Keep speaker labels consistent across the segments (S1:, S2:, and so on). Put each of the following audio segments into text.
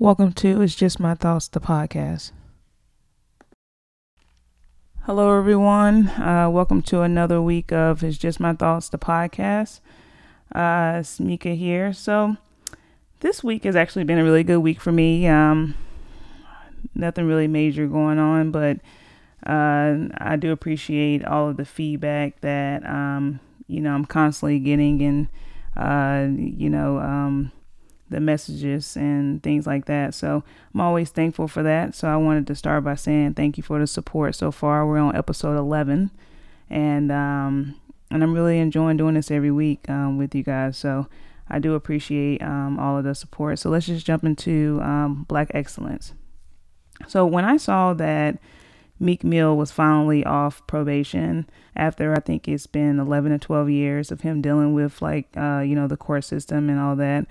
S1: Welcome to It's Just My Thoughts, the podcast. Hello, everyone. Uh, welcome to another week of It's Just My Thoughts, the podcast. Uh, it's Mika here. So, this week has actually been a really good week for me. Um, nothing really major going on, but uh, I do appreciate all of the feedback that um, you know I'm constantly getting, and uh, you know um, the messages and things like that. So I'm always thankful for that. So I wanted to start by saying thank you for the support so far. We're on episode 11, and um, and I'm really enjoying doing this every week um, with you guys. So I do appreciate um, all of the support. So let's just jump into um, Black Excellence. So when I saw that Meek Mill was finally off probation after I think it's been 11 or 12 years of him dealing with like uh, you know the court system and all that.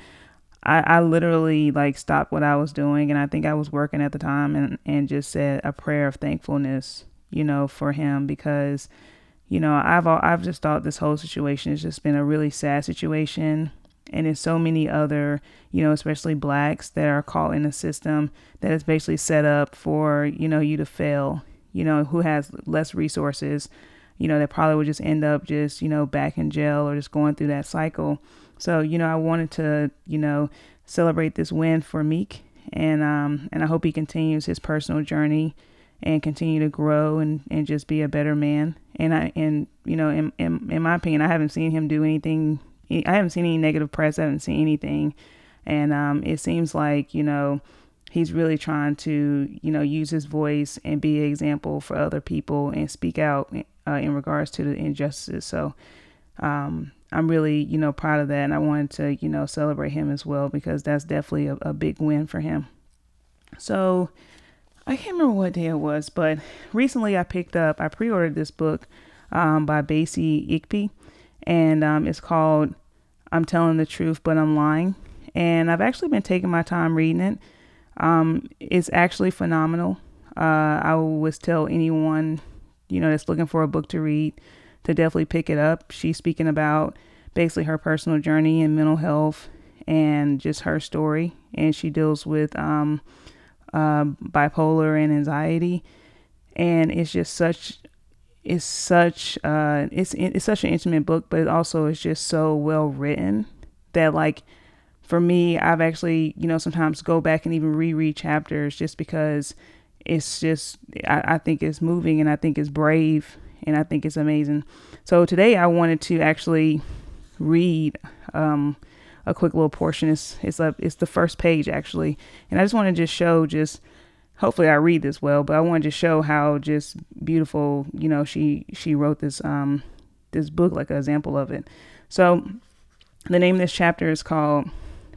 S1: I, I literally like stopped what I was doing and I think I was working at the time and, and just said a prayer of thankfulness, you know, for him because, you know, I've I've just thought this whole situation has just been a really sad situation and there's so many other, you know, especially blacks that are caught in a system that is basically set up for, you know, you to fail, you know, who has less resources, you know, they probably would just end up just, you know, back in jail or just going through that cycle. So, you know, I wanted to, you know, celebrate this win for Meek and um and I hope he continues his personal journey and continue to grow and, and just be a better man. And I and you know, in, in in my opinion, I haven't seen him do anything I haven't seen any negative press, I haven't seen anything. And um it seems like, you know, he's really trying to, you know, use his voice and be an example for other people and speak out uh, in regards to the injustices. So um I'm really, you know, proud of that. And I wanted to, you know, celebrate him as well because that's definitely a, a big win for him. So I can't remember what day it was, but recently I picked up, I pre ordered this book um, by Bassey Ikpi, and um, it's called I'm Telling the Truth, but I'm Lying. And I've actually been taking my time reading it. Um, it's actually phenomenal. Uh, I would tell anyone, you know, that's looking for a book to read to definitely pick it up. She's speaking about basically her personal journey and mental health and just her story. And she deals with um, uh, bipolar and anxiety. And it's just such, it's such, uh, it's it's such an intimate book, but it also is just so well written that like for me, I've actually, you know, sometimes go back and even reread chapters just because it's just, I, I think it's moving and I think it's brave and I think it's amazing. So today I wanted to actually read um, a quick little portion. It's it's a, it's the first page actually, and I just want to just show just hopefully I read this well, but I wanted to show how just beautiful you know she she wrote this um this book like an example of it. So the name of this chapter is called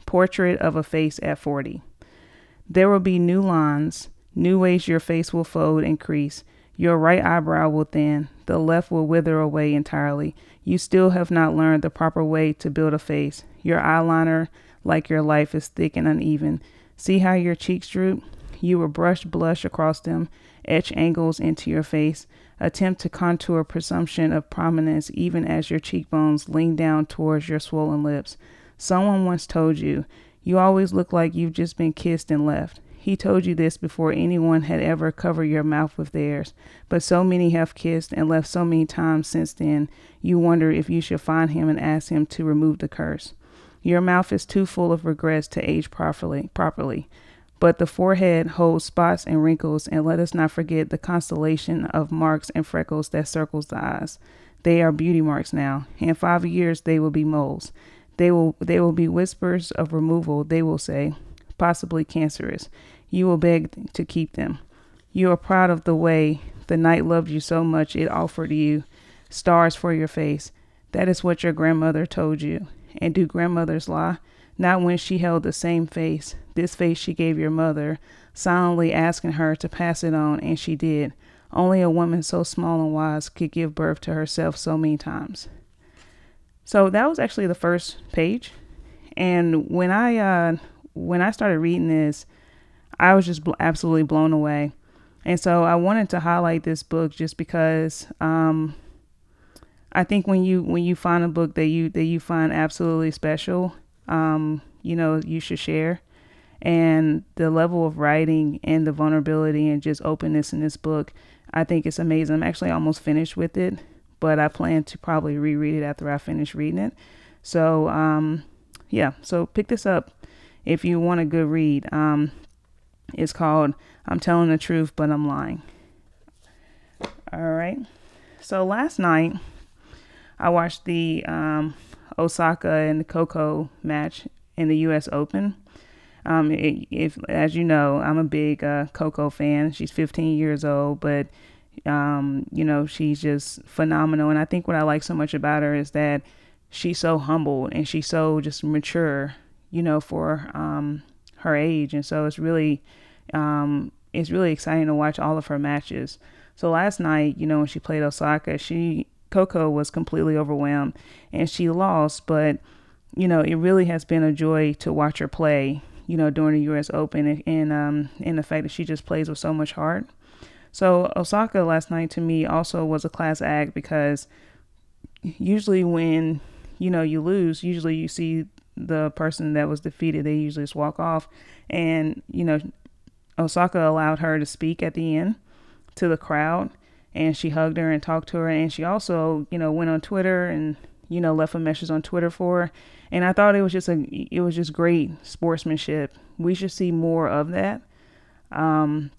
S1: Portrait of a Face at 40. There will be new lines, new ways your face will fold and crease your right eyebrow will thin, the left will wither away entirely. You still have not learned the proper way to build a face. Your eyeliner, like your life, is thick and uneven. See how your cheeks droop? You will brush blush across them, etch angles into your face, attempt to contour presumption of prominence even as your cheekbones lean down towards your swollen lips. Someone once told you, you always look like you've just been kissed and left. He told you this before anyone had ever covered your mouth with theirs. But so many have kissed and left so many times since then, you wonder if you should find him and ask him to remove the curse. Your mouth is too full of regrets to age properly, properly. But the forehead holds spots and wrinkles, and let us not forget the constellation of marks and freckles that circles the eyes. They are beauty marks now. In five years they will be moles. They will they will be whispers of removal, they will say, possibly cancerous you will beg to keep them. You are proud of the way the night loved you so much it offered you stars for your face. That is what your grandmother told you. And do grandmothers lie? Not when she held the same face, this face she gave your mother, silently asking her to pass it on, and she did. Only a woman so small and wise could give birth to herself so many times. So that was actually the first page. And when I uh, when I started reading this, I was just bl- absolutely blown away. And so I wanted to highlight this book just because um, I think when you when you find a book that you that you find absolutely special, um, you know, you should share. And the level of writing and the vulnerability and just openness in this book, I think it's amazing. I'm actually almost finished with it, but I plan to probably reread it after I finish reading it. So, um, yeah, so pick this up if you want a good read. Um, it's called I'm Telling the Truth, but I'm Lying. All right. So last night, I watched the um, Osaka and the Coco match in the U.S. Open. Um, it, if as you know, I'm a big uh, Coco fan. She's 15 years old, but um, you know she's just phenomenal. And I think what I like so much about her is that she's so humble and she's so just mature. You know, for um, her age, and so it's really um, it's really exciting to watch all of her matches. So last night, you know, when she played Osaka, she Coco was completely overwhelmed and she lost, but you know, it really has been a joy to watch her play, you know, during the US Open and, and um and the fact that she just plays with so much heart. So Osaka last night to me also was a class act because usually when you know you lose, usually you see the person that was defeated, they usually just walk off. And, you know, Osaka allowed her to speak at the end to the crowd and she hugged her and talked to her. And she also you know went on twitter and you know left a message on twitter for her. And i thought it was just a it was just great sportsmanship. We should see more of that. Um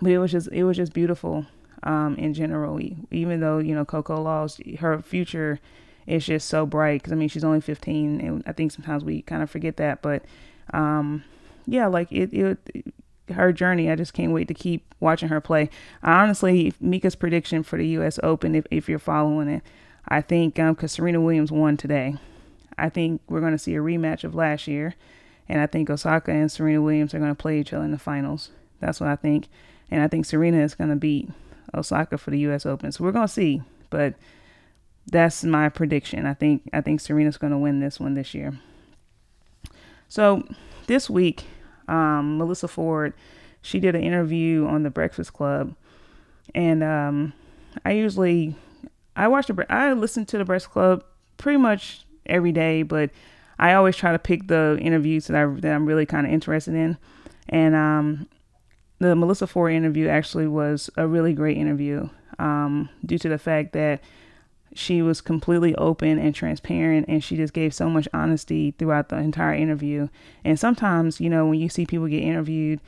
S1: but it was just it was just beautiful um in general even though you know coco lost her future is just so bright because i mean she's only 15 and i think sometimes we kind of forget that but um yeah like it, it her journey. I just can't wait to keep watching her play. I honestly, Mika's prediction for the U.S. Open, if, if you're following it, I think because um, Serena Williams won today, I think we're going to see a rematch of last year, and I think Osaka and Serena Williams are going to play each other in the finals. That's what I think, and I think Serena is going to beat Osaka for the U.S. Open. So we're going to see, but that's my prediction. I think I think Serena's going to win this one this year. So this week um, Melyssa Ford, she did an interview on the Breakfast Club, and um, I usually I watch the I listen to the Breakfast Club pretty much every day, but I always try to pick the interviews that I that I'm really kind of interested in, and um, the Melyssa Ford interview actually was a really great interview um, due to the fact that she was completely open and transparent and she just gave so much honesty throughout the entire interview. And sometimes you know when you see people get interviewed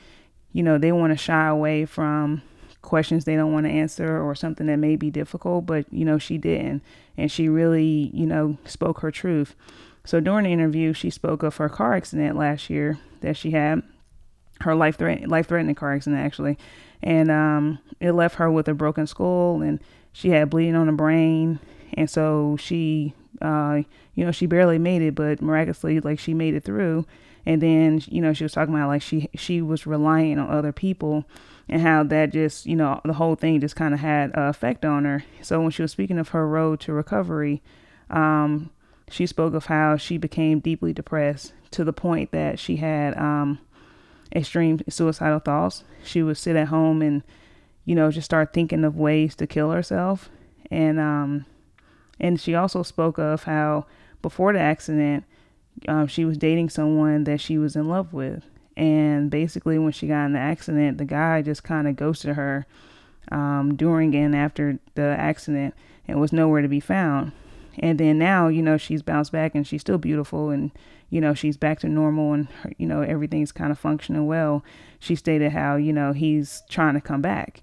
S1: you know they want to shy away from questions they don't want to answer or something that may be difficult but you know she didn't. And she really you know spoke her truth. So during the interview she spoke of her car accident last year that she had her life threat life threatening car accident actually. And um it left her with a broken skull and she had bleeding on the brain. And so she uh you know she barely made it but miraculously like she made it through. And then you know she was talking about like she she was relying on other people and how that just you know the whole thing just kind of had an effect on her. So when she was speaking of her road to recovery um she spoke of how she became deeply depressed to the point that she had um extreme suicidal thoughts she would sit at home and you know, just start thinking of ways to kill herself. And um, and she also spoke of how before the accident, um, she was dating someone that she was in love with. And basically, when she got in the accident, the guy just kind of ghosted her um, during and after the accident and was nowhere to be found. And then now, you know, she's bounced back and she's still beautiful and, you know, she's back to normal and, you know, everything's kind of functioning well. She stated how, you know, he's trying to come back.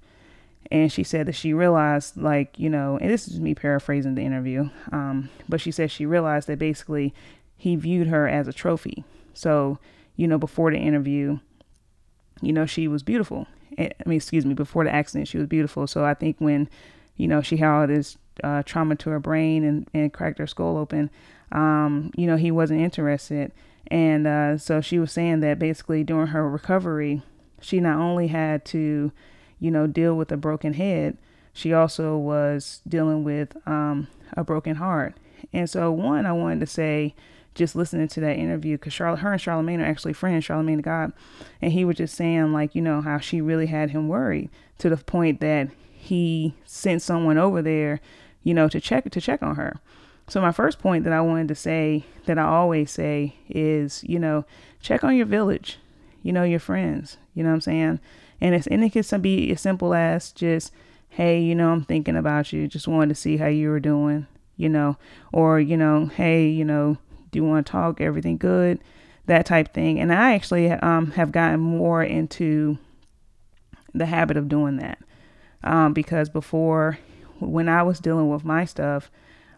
S1: And she said that she realized like you know and this is me paraphrasing the interview um, but she said she realized that basically he viewed her as a trophy. So you know before the interview you know she was beautiful. I mean excuse me before the accident she was beautiful. So i think when you know she had this uh, trauma to her brain and, and cracked her skull open. Um, you know he wasn't interested. And uh, so she was saying that basically during her recovery she not only had to you know, deal with a broken head, she also was dealing with um, a broken heart. And so, one, I wanted to say, just listening to that interview, because Charlotte, her and Charlemagne are actually friends, Charlemagne the God, and he was just saying, like, you know, how she really had him worried to the point that he sent someone over there, you know, to check to check on her. So my first point that I wanted to say that I always say is, you know, check on your village you know, your friends. You know what I'm saying? And it's and it can be as simple as just, hey, you know, I'm thinking about you. Just wanted to see how you were doing, you know, or you know, hey, you know, do you want to talk? Everything good? That type thing. And I actually um, have gotten more into the habit of doing that um, because before, when I was dealing with my stuff,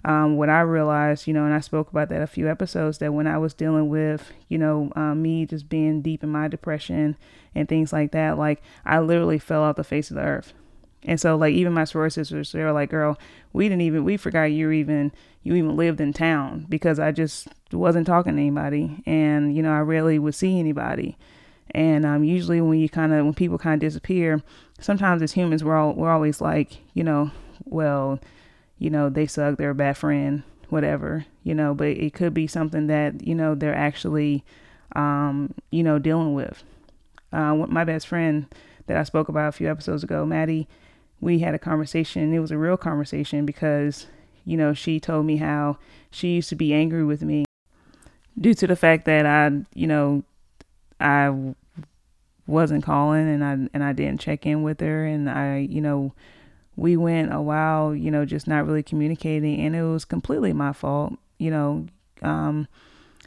S1: um, what I realized, you know, and I spoke about that a few episodes, that when I was dealing with, you know, um, me just being deep in my depression and things like that, like I literally fell off the face of the earth. And so, like, even my sorority sisters, they were like, "Girl, we didn't even we forgot you even you even lived in town because I just wasn't talking to anybody, and you know, I rarely would see anybody." And um, usually, when you kind of when people kind of disappear, sometimes as humans, we're all we're always like, you know, well, you know, they suck, they're a bad friend, whatever, you know, but it could be something that, you know, they're actually, um, you know, dealing with. Uh, my best friend that I spoke about a few episodes ago, Maddie, we had a conversation. It was a real conversation because, you know, she told me how she used to be angry with me due to the fact that I, you know, I wasn't calling and I and I didn't check in with her and I, you know, we went a while, you know, just not really communicating, and it was completely my fault, you know. Um,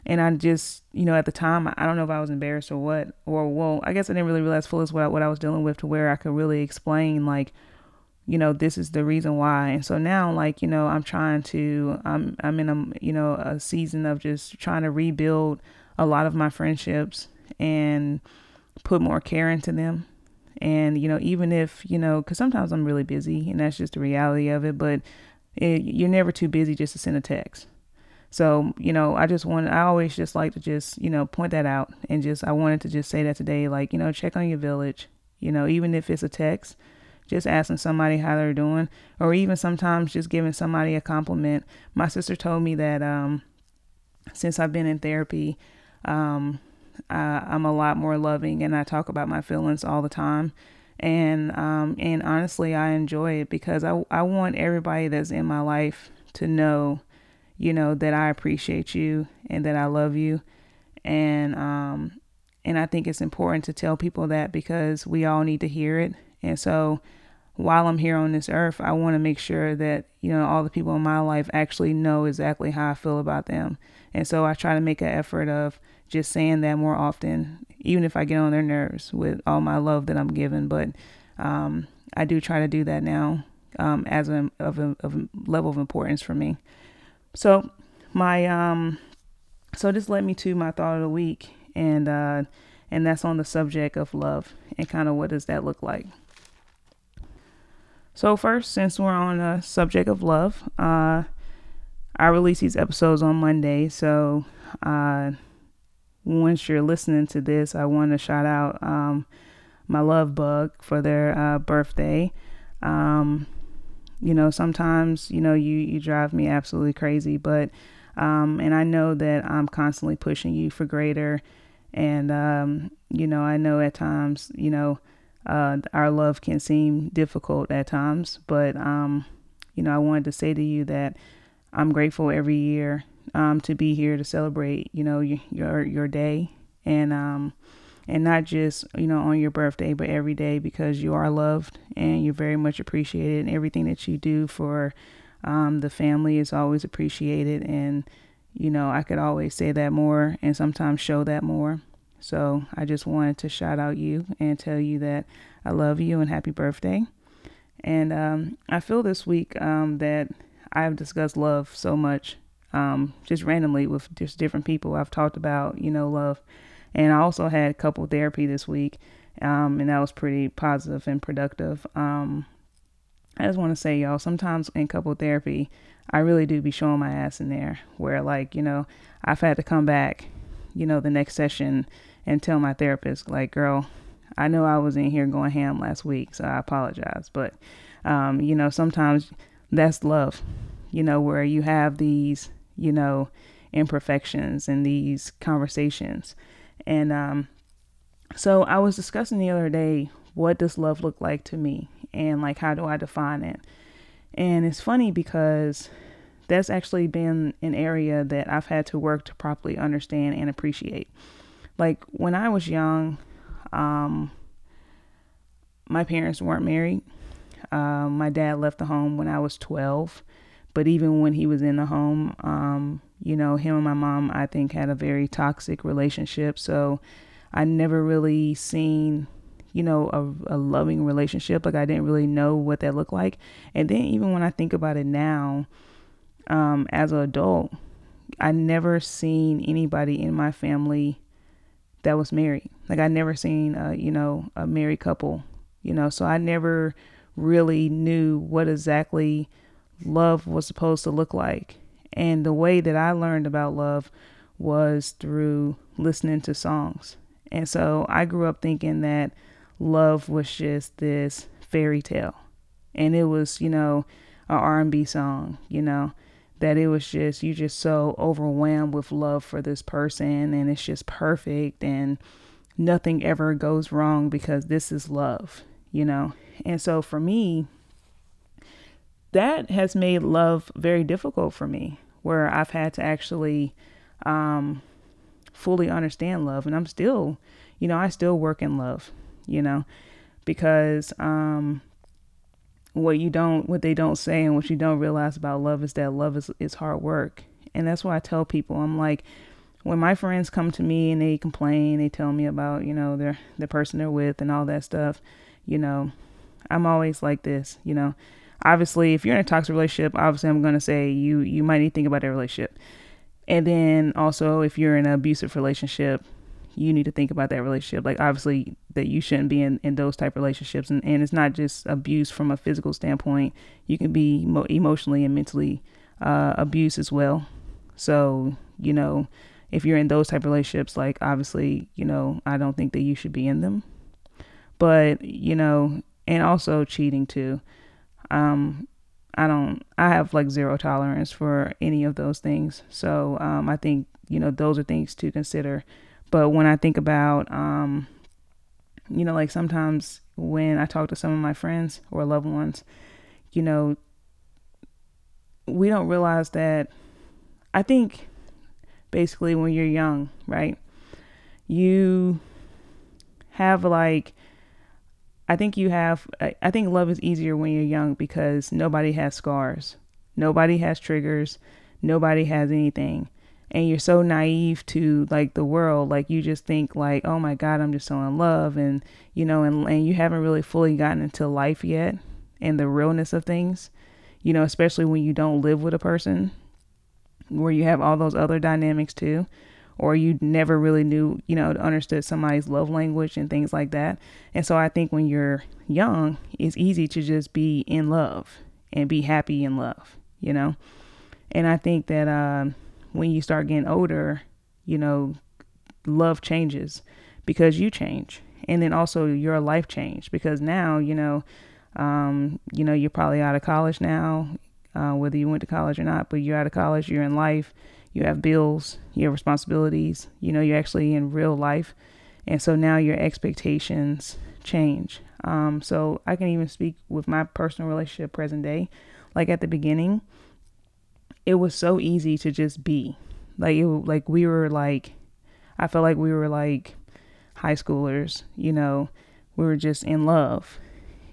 S1: and I just, you know, at the time, I don't know if I was embarrassed or what, or well, I guess I didn't really realize fully what I, what I was dealing with to where I could really explain, like, you know, this is the reason why. And so now, like, you know, I'm trying to, I'm, I'm in a, you know, a season of just trying to rebuild a lot of my friendships and put more care into them and, you know, even if, you know, because sometimes I'm really busy and that's just the reality of it, but it, you're never too busy just to send a text. So, you know, I just want, I always just like to just, you know, point that out and just, I wanted to just say that today, like, you know, check on your village, you know, even if it's a text, just asking somebody how they're doing, or even sometimes just giving somebody a compliment. My sister told me that, um, since I've been in therapy, um, uh, I'm a lot more loving and I talk about my feelings all the time. And um, and honestly, I enjoy it because I, I want everybody that's in my life to know, you know, that I appreciate you and that I love you. And um, and I think it's important to tell people that because we all need to hear it. And so while I'm here on this earth, I want to make sure that, you know, all the people in my life actually know exactly how I feel about them. And so I try to make an effort of just saying that more often, even if I get on their nerves with all my love that I'm given. But um, I do try to do that now um, as a of, a of a level of importance for me. So my um, so this led me to my thought of the week, and uh, and that's on the subject of love and kind of what does that look like. So first, since we're on the subject of love, uh, I release these episodes on Monday, so uh, once you're listening to this, I want to shout out um, my love bug for their uh, birthday. Um, you know, sometimes you know you you drive me absolutely crazy, but um, and I know that I'm constantly pushing you for greater, and um, you know I know at times you know uh, our love can seem difficult at times, but um, you know I wanted to say to you that I'm grateful every year um, to be here to celebrate, you know, your your day and um and not just you know on your birthday, but every day because you are loved and you're very much appreciated, and everything that you do for um, the family is always appreciated. And you know, I could always say that more and sometimes show that more. So I just wanted to shout out you and tell you that I love you and happy birthday. And um, I feel this week um, that I've discussed love so much um, just randomly with just different people. I've talked about, you know, love. And I also had couple therapy this week, um, and that was pretty positive and productive. Um, I just want to say, y'all, sometimes in couple therapy, I really do be showing my ass in there where, like, you know, I've had to come back, you know, the next session and tell my therapist, like, girl, I know I was in here going ham last week, so I apologize. But, um, you know, sometimes that's love, you know, where you have these you know, imperfections and these conversations. And um, so I was discussing the other day what does love look like to me and like how do I define it? And it's funny because that's actually been an area that I've had to work to properly understand and appreciate. like when I was young, um, my parents weren't married. Uh, my dad left the home when I was 12. But even when he was in the home, um, you know, him and my mom, I think, had a very toxic relationship. So I never really seen, you know, a, a loving relationship. Like I didn't really know what that looked like. And then even when I think about it now, um, as an adult, I never seen anybody in my family that was married. Like I never seen, a, you know, a married couple. You know, so I never really knew what exactly love was supposed to look like. And the way that I learned about love was through listening to songs. And so I grew up thinking that love was just this fairy tale. And it was, you know, a R&B song, you know, that it was just you just so overwhelmed with love for this person and it's just perfect and nothing ever goes wrong because this is love, you know. And so for me, that has made love very difficult for me, where I've had to actually um, fully understand love. And I'm still, you know, I still work in love, you know, because um, what you don't, what they don't say and what you don't realize about love is that love is, is hard work. And that's why I tell people, I'm like, when my friends come to me and they complain, they tell me about, you know, their, the person they're with and all that stuff, you know, I'm always like this, you know, obviously if you're in a toxic relationship obviously i'm going to say you you might need to think about that relationship. And then also if you're in an abusive relationship you need to think about that relationship. Like obviously that you shouldn't be in, in those type relationships. And, and it's not just abuse from a physical standpoint. You can be mo- emotionally and mentally uh, abused as well. So you know if you're in those type relationships like obviously you know i don't think that you should be in them but you know and also cheating too um, I don't, I have like zero tolerance for any of those things. So um, I think, you know, those are things to consider. But when I think about, um, you know, like sometimes when I talk to some of my friends or loved ones, you know, we don't realize that I think basically when you're young, right? You have like I think you have, I think love is easier when you're young because nobody has scars, nobody has triggers, nobody has anything. And you're so naive to like the world, like you just think like, oh my God, I'm just so in love, and you know, and and you haven't really fully gotten into life yet and the realness of things, you know, especially when you don't live with a person, where you have all those other dynamics too or you never really knew, you know, understood somebody's love language and things like that. And so I think when you're young, it's easy to just be in love and be happy in love, you know. And I think that uh, when you start getting older, you know, love changes because you change, and then also your life changed because now, you know, um, you know, you're probably out of college now, uh, whether you went to college or not, but you're out of college, you're in life you have bills, you have responsibilities, you know, you're actually in real life. And so now your expectations change. Um, so I can even speak with my personal relationship present day. Like at the beginning, it was so easy to just be. Like it like we were like I felt like we were like high schoolers, you know, we were just in love,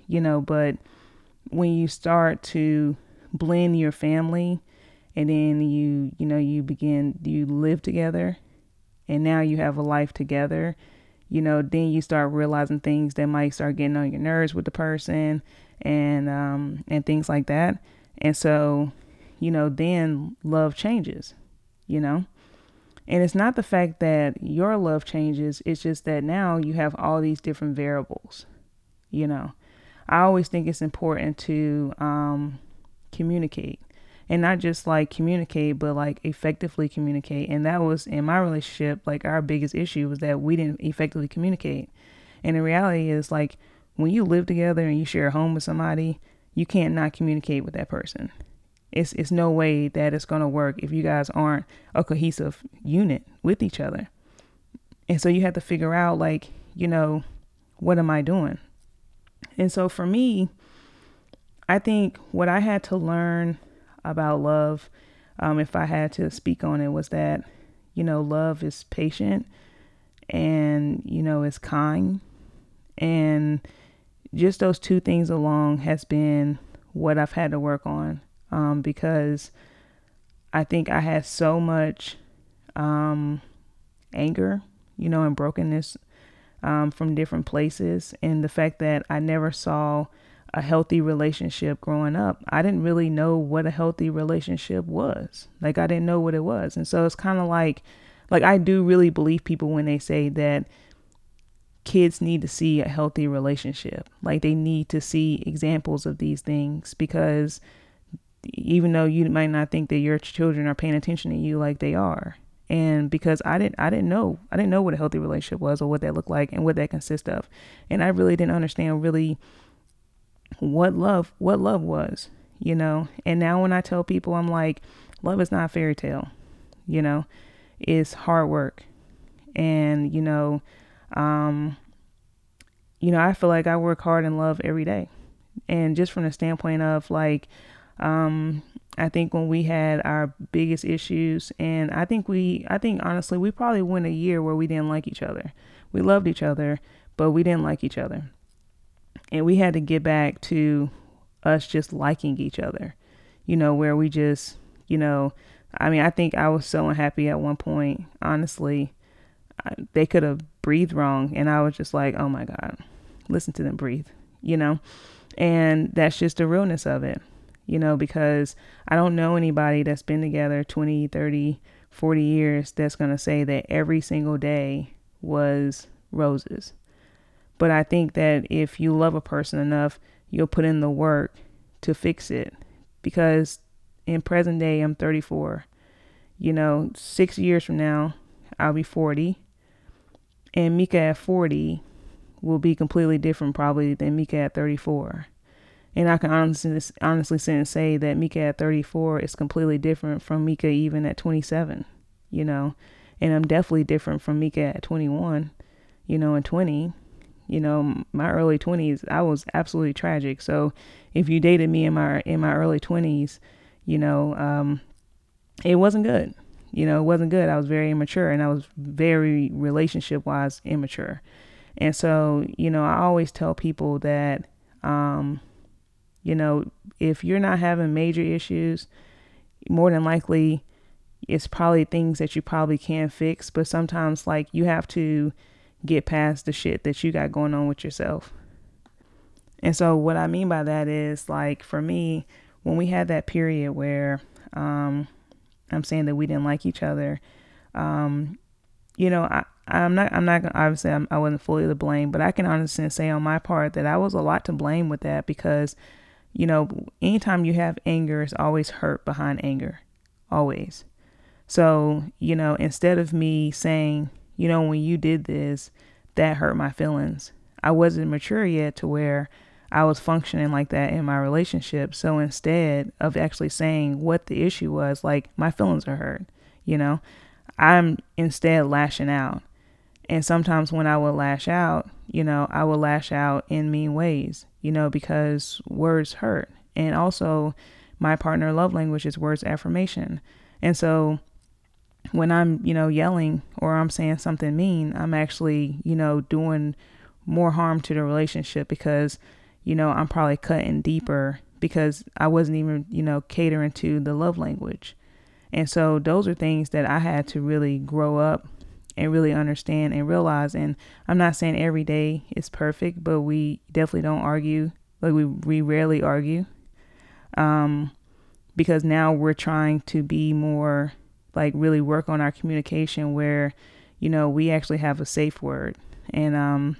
S1: you know, but when you start to blend your family and then you you know you begin you live together and now you have a life together you know then you start realizing things that might start getting on your nerves with the person and um and things like that. And so you know then love changes you know? And it's not the fact that your love changes it's just that now you have all these different variables you know? I always think it's important to um communicate and not just like communicate but like effectively communicate. And that was in my relationship like our biggest issue was that we didn't effectively communicate. And the reality is like when you live together and you share a home with somebody you can't not communicate with that person. It's it's no way that it's going to work if you guys aren't a cohesive unit with each other. And so you have to figure out like you know what am i doing? And so for me i think what i had to learn about love, um, if I had to speak on it, was that, you know, love is patient. and you know is kind and just those two things alone has been what I've had to work on um, because I think I had so much um, anger, you know, and brokenness um, from different places, and the fact that I never saw a healthy relationship growing up. I didn't really know what a healthy relationship was. Like I didn't know what it was. And so it's kind of like like I do really believe people when they say that kids need to see a healthy relationship. Like they need to see examples of these things because even though you might not think that your children are paying attention to you like they are. And because I didn't I didn't know I didn't know what a healthy relationship was or what that looked like and what that consists of. And I really didn't understand really what love what love was, you know. And now when I tell people I'm like love is not a fairy tale, you know. It's hard work. And you know, um, you know, I feel like I work hard in love every day. And just from the standpoint of like, um, I think when we had our biggest issues, and I think we, I think honestly, we probably went a year where we didn't like each other. We loved each other, but we didn't like each other. And we had to get back to us just liking each other, you know, where we just, you know, I mean, I think I was so unhappy at one point, honestly. I, they could have breathed wrong. And I was just like, oh my God, listen to them breathe, you know? And that's just the realness of it, you know, because I don't know anybody that's been together 20, 30, 40 years that's going to say that every single day was roses. But I think that if you love a person enough, you'll put in the work to fix it. Because in present day, I'm 34. You know, six years from now, I'll be 40 and Mika at 40 will be completely different probably than Mika at 34. And I can honestly honestly say that Mika at 34 is completely different from Mika even at 27, you know. And I'm definitely different from Mika at 21, you know, and 20. You know, my early 20s, I was absolutely tragic. So if you dated me in my in my early 20s, you know, um, it wasn't good you know, it wasn't good. I was very immature and I was very relationship wise immature. And so, you know, I always tell people that, um, you know, if you're not having major issues, more than likely it's probably things that you probably can fix. But sometimes, like, you have to get past the shit that you got going on with yourself. And so, what I mean by that is, like, for me, when we had that period where, um, I'm saying that we didn't like each other. Um, you know, I, I'm not, I'm not, obviously, I'm, I wasn't fully to blame, but I can honestly say on my part that I was a lot to blame with that because, you know, anytime you have anger, it's always hurt behind anger, always. So, you know, instead of me saying, you know, when you did this, that hurt my feelings, I wasn't mature yet to where I was functioning like that in my relationship. So instead of actually saying what the issue was, like my feelings are hurt, you know, I'm instead lashing out. And sometimes when I would lash out, you know, I would lash out in mean ways, you know, because words hurt. And also, my partner love language is words affirmation. And so when I'm, you know, yelling or I'm saying something mean, I'm actually, you know, doing more harm to the relationship because you know, I'm probably cutting deeper because I wasn't even, you know, catering to the love language. And so those are things that I had to really grow up and really understand and realize. And I'm not saying every day is perfect, but we definitely don't argue. Like we, we rarely argue. Um, because now we're trying to be more like really work on our communication where, you know, we actually have a safe word. And um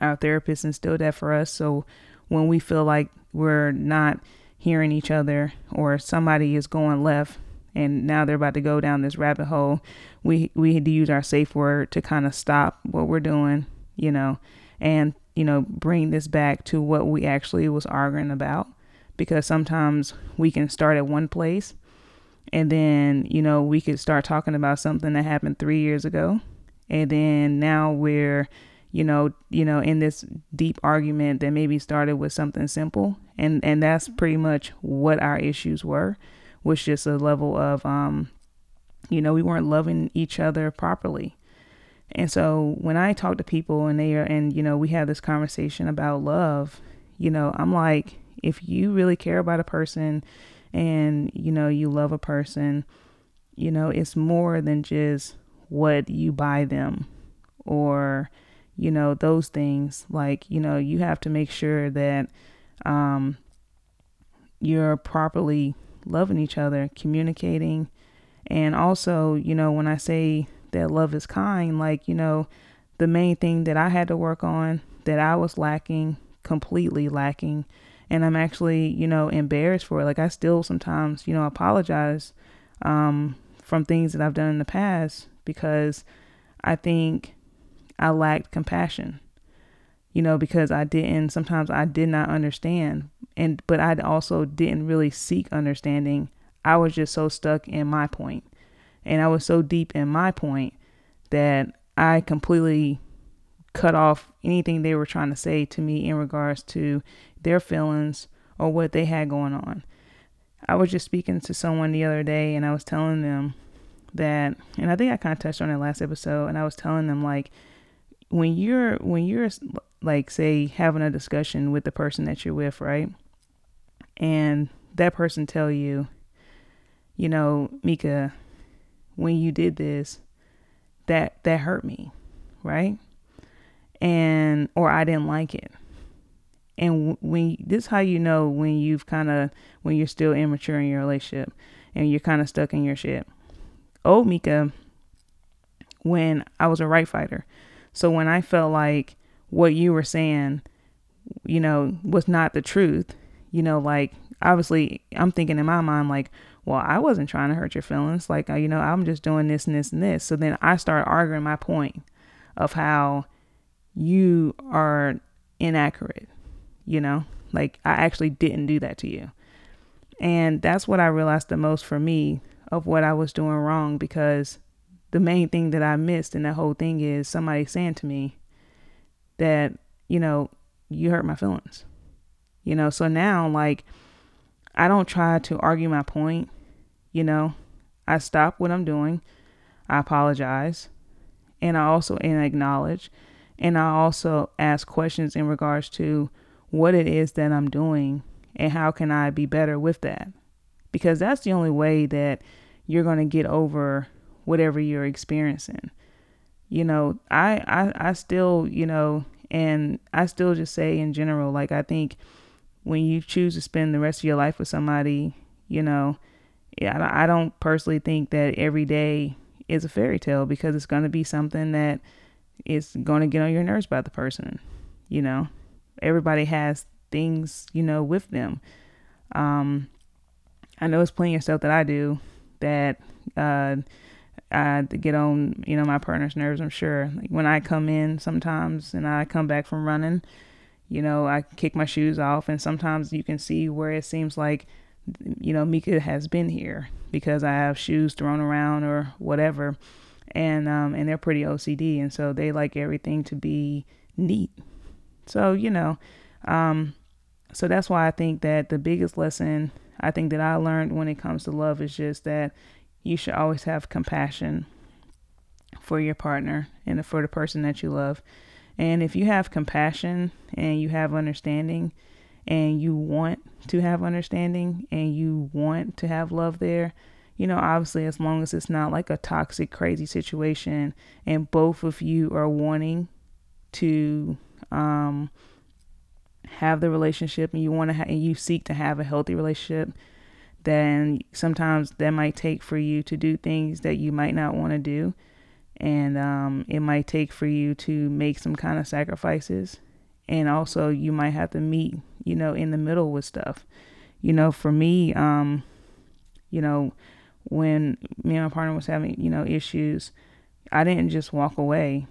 S1: our therapist instilled that for us. So when we feel like we're not hearing each other or somebody is going left and now they're about to go down this rabbit hole, we we had to use our safe word to kind of stop what we're doing, you know, and you know bring this back to what we actually was arguing about because sometimes we can start at one place and then you know we could start talking about something that happened 3 years ago and then now we're you know, you know, in this deep argument that maybe started with something simple. And and that's pretty much what our issues were, was just a level of um, you know, we weren't loving each other properly. And so when I talk to people and they are, and you know, we have this conversation about love, you know, I'm like, if you really care about a person and, you know, you love a person, you know, it's more than just what you buy them or, you know, those things. Like, you know, you have to make sure that um, you're properly loving each other, communicating. And also, you know, when I say that love is kind, like, you know, the main thing that I had to work on that I was lacking, completely lacking, and I'm actually, you know, embarrassed for it. Like, I still sometimes, you know, apologize um, from things that I've done in the past because I think I lacked compassion. You know, because I didn't sometimes I did not understand and but I also didn't really seek understanding. I was just so stuck in my point. And I was so deep in my point that I completely cut off anything they were trying to say to me in regards to their feelings or what they had going on. I was just speaking to someone the other day and I was telling them that and I think I kind of touched on it last episode and I was telling them like when you're when you're like say having a discussion with the person that you're with, right? And that person tell you, you know, Mika, when you did this, that that hurt me, right? And or I didn't like it. And when this is how you know when you've kind of when you're still immature in your relationship and you're kind of stuck in your shit. Oh, Mika, when I was a right fighter, so when I felt like what you were saying, you know, was not the truth, you know, like obviously I'm thinking in my mind, like, well, I wasn't trying to hurt your feelings. Like, uh, you know, I'm just doing this and this and this. So then I start arguing my point of how you are inaccurate, you know, like I actually didn't do that to you. And that's what I realized the most for me of what I was doing wrong because the main thing that I missed in that whole thing is somebody saying to me that, you know, you hurt my feelings. You know, so now like I don't try to argue my point, you know. I stop what I'm doing. I apologize. And I also and acknowledge and I also ask questions in regards to what it is that I'm doing and how can I be better with that? Because that's the only way that you're going to get over whatever you're experiencing. You know, I, I I still, you know, and I still just say in general, like I think when you choose to spend the rest of your life with somebody, you know, yeah, I don't personally think that every day is a fairy tale because it's going to be something that is going to get on your nerves by the person. You know, everybody has things, you know, with them. Um, I know it's plenty of stuff that I do that uh, I get on, you know, my partner's nerves. I'm sure. Like when I come in sometimes and I come back from running, you know, I kick my shoes off, and sometimes you can see where it seems like, you know, Mika has been here because I have shoes thrown around or whatever, and um, and they're pretty OCD, and so they like everything to be neat. So you know, um, so that's why I think that the biggest lesson I think that I learned when it comes to love is just that you should always have compassion for your partner and for the person that you love. And if you have compassion and you have understanding and you want to have understanding and you want to have love there, you know, obviously, as long as it's not like a toxic, crazy situation and both of you are wanting to um, have the relationship and you want to ha- and you seek to have a healthy relationship, then sometimes that might take for you to do things that you might not want to do. And um, it might take for you to make some kind of sacrifices. And also you might have to meet you know in the middle with stuff. You know for me um you know when me and my partner was having you know issues i didn't just walk away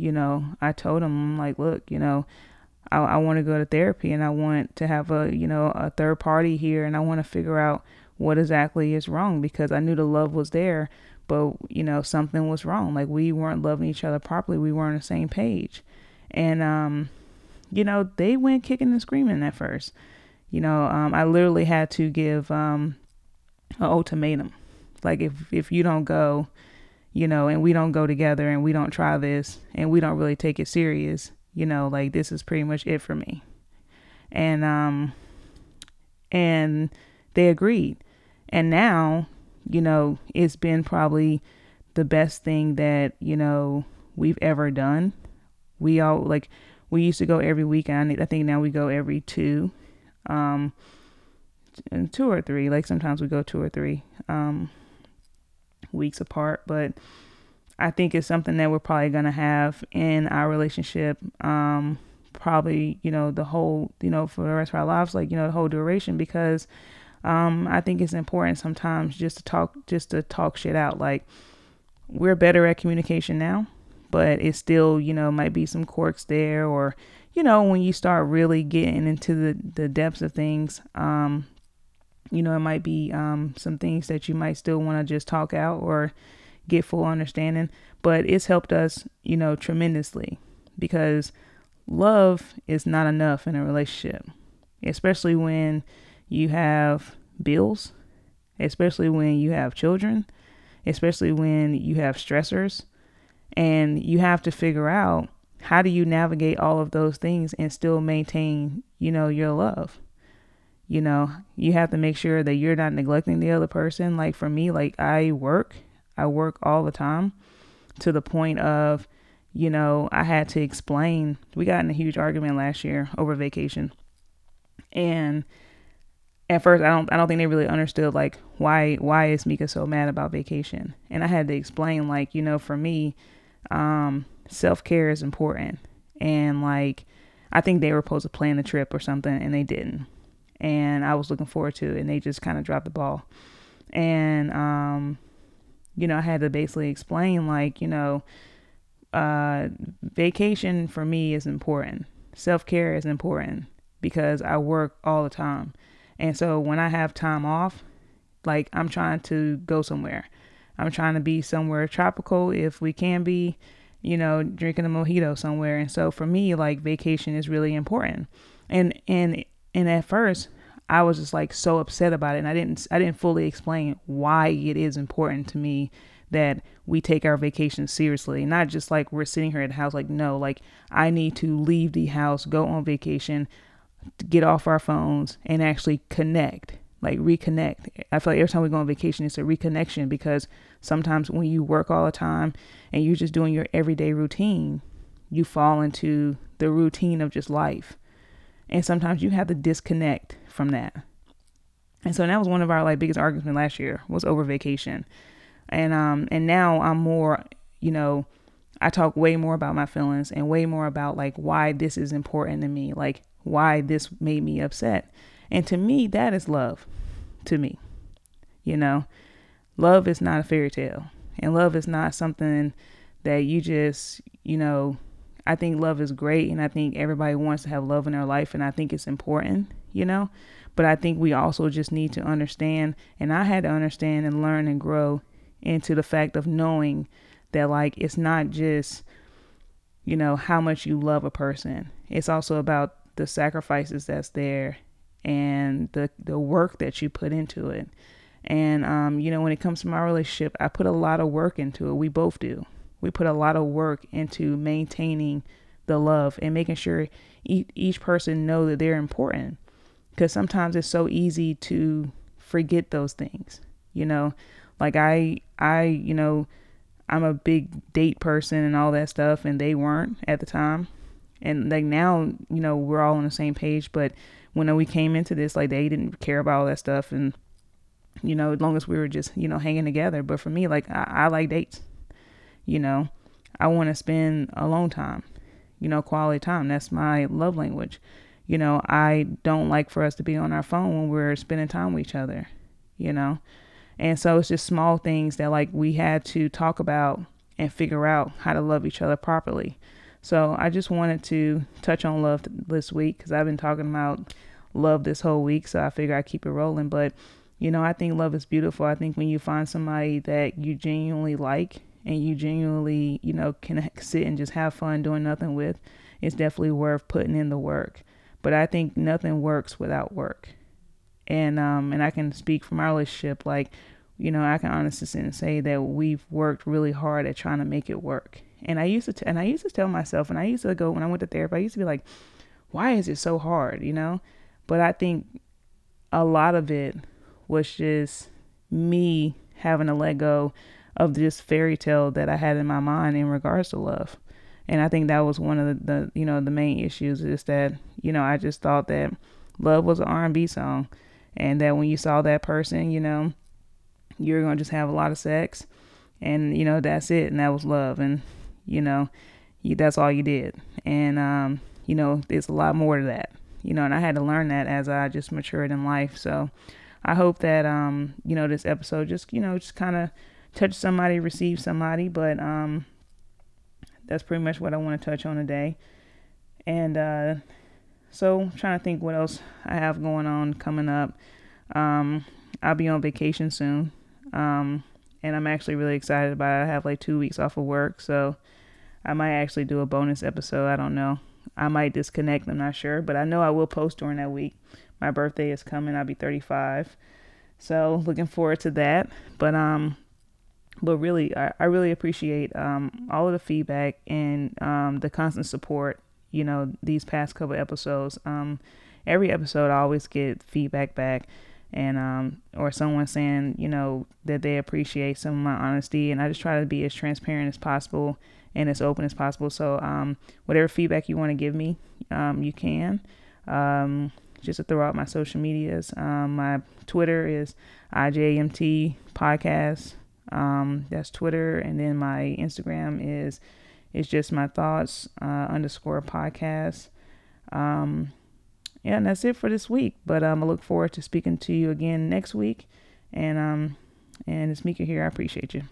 S1: you know. I told him i'm like look you know i, I want to go to therapy and i want to have a you know a third party here and i want to figure out what exactly is wrong because i knew the love was there but you know something was wrong. Like we weren't loving each other properly. We weren't on the same page. And um you know they went kicking and screaming at first. You know um i literally had to give um an ultimatum like if if you don't go you know, and we don't go together and we don't try this and we don't really take it serious, you know, like this is pretty much it for me. And um and they agreed. And now, you know, it's been probably the best thing that, you know, we've ever done. We all like we used to go every weekend. I think now we go every two. Um and two or three. Like sometimes we go two or three um weeks apart, but I think it's something that we're probably gonna have in our relationship. Um probably, you know, the whole, you know, for the rest of our lives, like, you know, the whole duration because um, I think it's important sometimes just to talk, just to talk shit out. Like, we're better at communication now, but it still, you know, might be some quirks there, or, you know, when you start really getting into the, the depths of things, um, you know, it might be um, some things that you might still want to just talk out or get full understanding. But it's helped us, you know, tremendously because love is not enough in a relationship, especially when you have bills, especially when you have children, especially when you have stressors. And you have to figure out how do you navigate all of those things and still maintain, you know, your love. You know, you have to make sure that you're not neglecting the other person. Like for me, like I work, I work all the time to the point of you know, I had to explain. We got in a huge argument last year over vacation. And at first I don't I don't think they really understood like why why is Mika so mad about vacation. And I had to explain like, you know, for me, um, self care is important. And like I think they were supposed to plan the trip or something and they didn't. And I was looking forward to it and they just kind of dropped the ball. And um, you know, I had to basically explain like, you know, uh, vacation for me is important. Self care is important because I work all the time. And so when I have time off, like I'm trying to go somewhere. I'm trying to be somewhere tropical if we can be, you know, drinking a mojito somewhere. And so for me, like vacation is really important. And and and at first I was just like so upset about it and I didn't I didn't fully explain why it is important to me that we take our vacation seriously. Not just like we're sitting here at the house, like, no, like I need to leave the house, go on vacation, get off our phones, and actually connect, like reconnect. I feel like every time we go on vacation, it's a reconnection because sometimes when you work all the time and you're just doing your everyday routine, you fall into the routine of just life. And sometimes you have to disconnect from that. And so that was one of our like biggest arguments last year was over vacation. And um and now I'm more you know I talk way more about my feelings and way more about like why this is important to me like why this made me upset. And to me that is love to me you know? Love is not a fairy tale. And love is not something that you just you know I think love is great and I think everybody wants to have love in their life and I think it's important, you know? But I think we also just need to understand and I had to understand and learn and grow into the fact of knowing that like it's not just you know how much you love a person. It's also about the sacrifices that's there and the the work that you put into it. And um you know when it comes to my relationship i put a lot of work into it. We both do we put a lot of work into maintaining the love and making sure each, person know that they're important because sometimes it's so easy to forget those things you know like I I, you know, I'm a big date person and all that stuff and they weren't at the time. And like now, you know, we're all on the same page, but when we came into this, like they didn't care about all that stuff and you know, as long as we were just, you know, hanging together. But for me, like I, I like dates. You know, I want to spend alone time, you know, quality time. That's my love language. You know, I don't like for us to be on our phone when we're spending time with each other, you know. And so it's just small things that like we had to talk about and figure out how to love each other properly. So I just wanted to touch on love this week because I've been talking about love this whole week. So I figure I keep it rolling. But you know, I think love is beautiful. I think when you find somebody that you genuinely like and you genuinely, you know, can sit and just have fun doing nothing with, it's definitely worth putting in the work. But I think nothing works without work and um and I can speak from our relationship like you know, I can honestly say that we've worked really hard at trying to make it work. And I used to, t- and I used to tell myself, and I used to go when I went to therapy, I used to be like, why is it so hard, you know? But I think a lot of it was just me having to let go of this fairy tale that I had in my mind in regards to love. And I think that was one of the, the you know the main issues is that you know I just thought that love was an R&B song and that when you saw that person, you know, you're to just have a lot of sex and you know that's it and that was love and you know you, that's all you did and um you know there's a lot more to that you know and i had to learn that as i just matured in life so i hope that um you know this episode just you know just kind of touch somebody receive somebody but um that's pretty much what i want to touch on today and uh so trying to think what else i have going on coming up um i'll be on vacation soon um, and I'm actually really excited about it. I have like two weeks off of work, so I might actually do a bonus episode. I don't know. I might disconnect. I'm not sure, but I know I will post during that week. My birthday is coming. I'll be 35, so looking forward to that. But um, but really, I, I really appreciate um all of the feedback and um the constant support. You know, these past couple episodes. Um, every episode I always get feedback back and um or someone saying you know that they appreciate some of my honesty and i just try to be as transparent as possible and as open as possible so um whatever feedback you want to give me um you can just to throw out my social medias my twitter is ijmt podcast um that's twitter and then my instagram is it's just my thoughts uh underscore podcast um yeah, and that's it for this week. But um, I look forward to speaking to you again next week. And um, and it's Mika here. I appreciate you.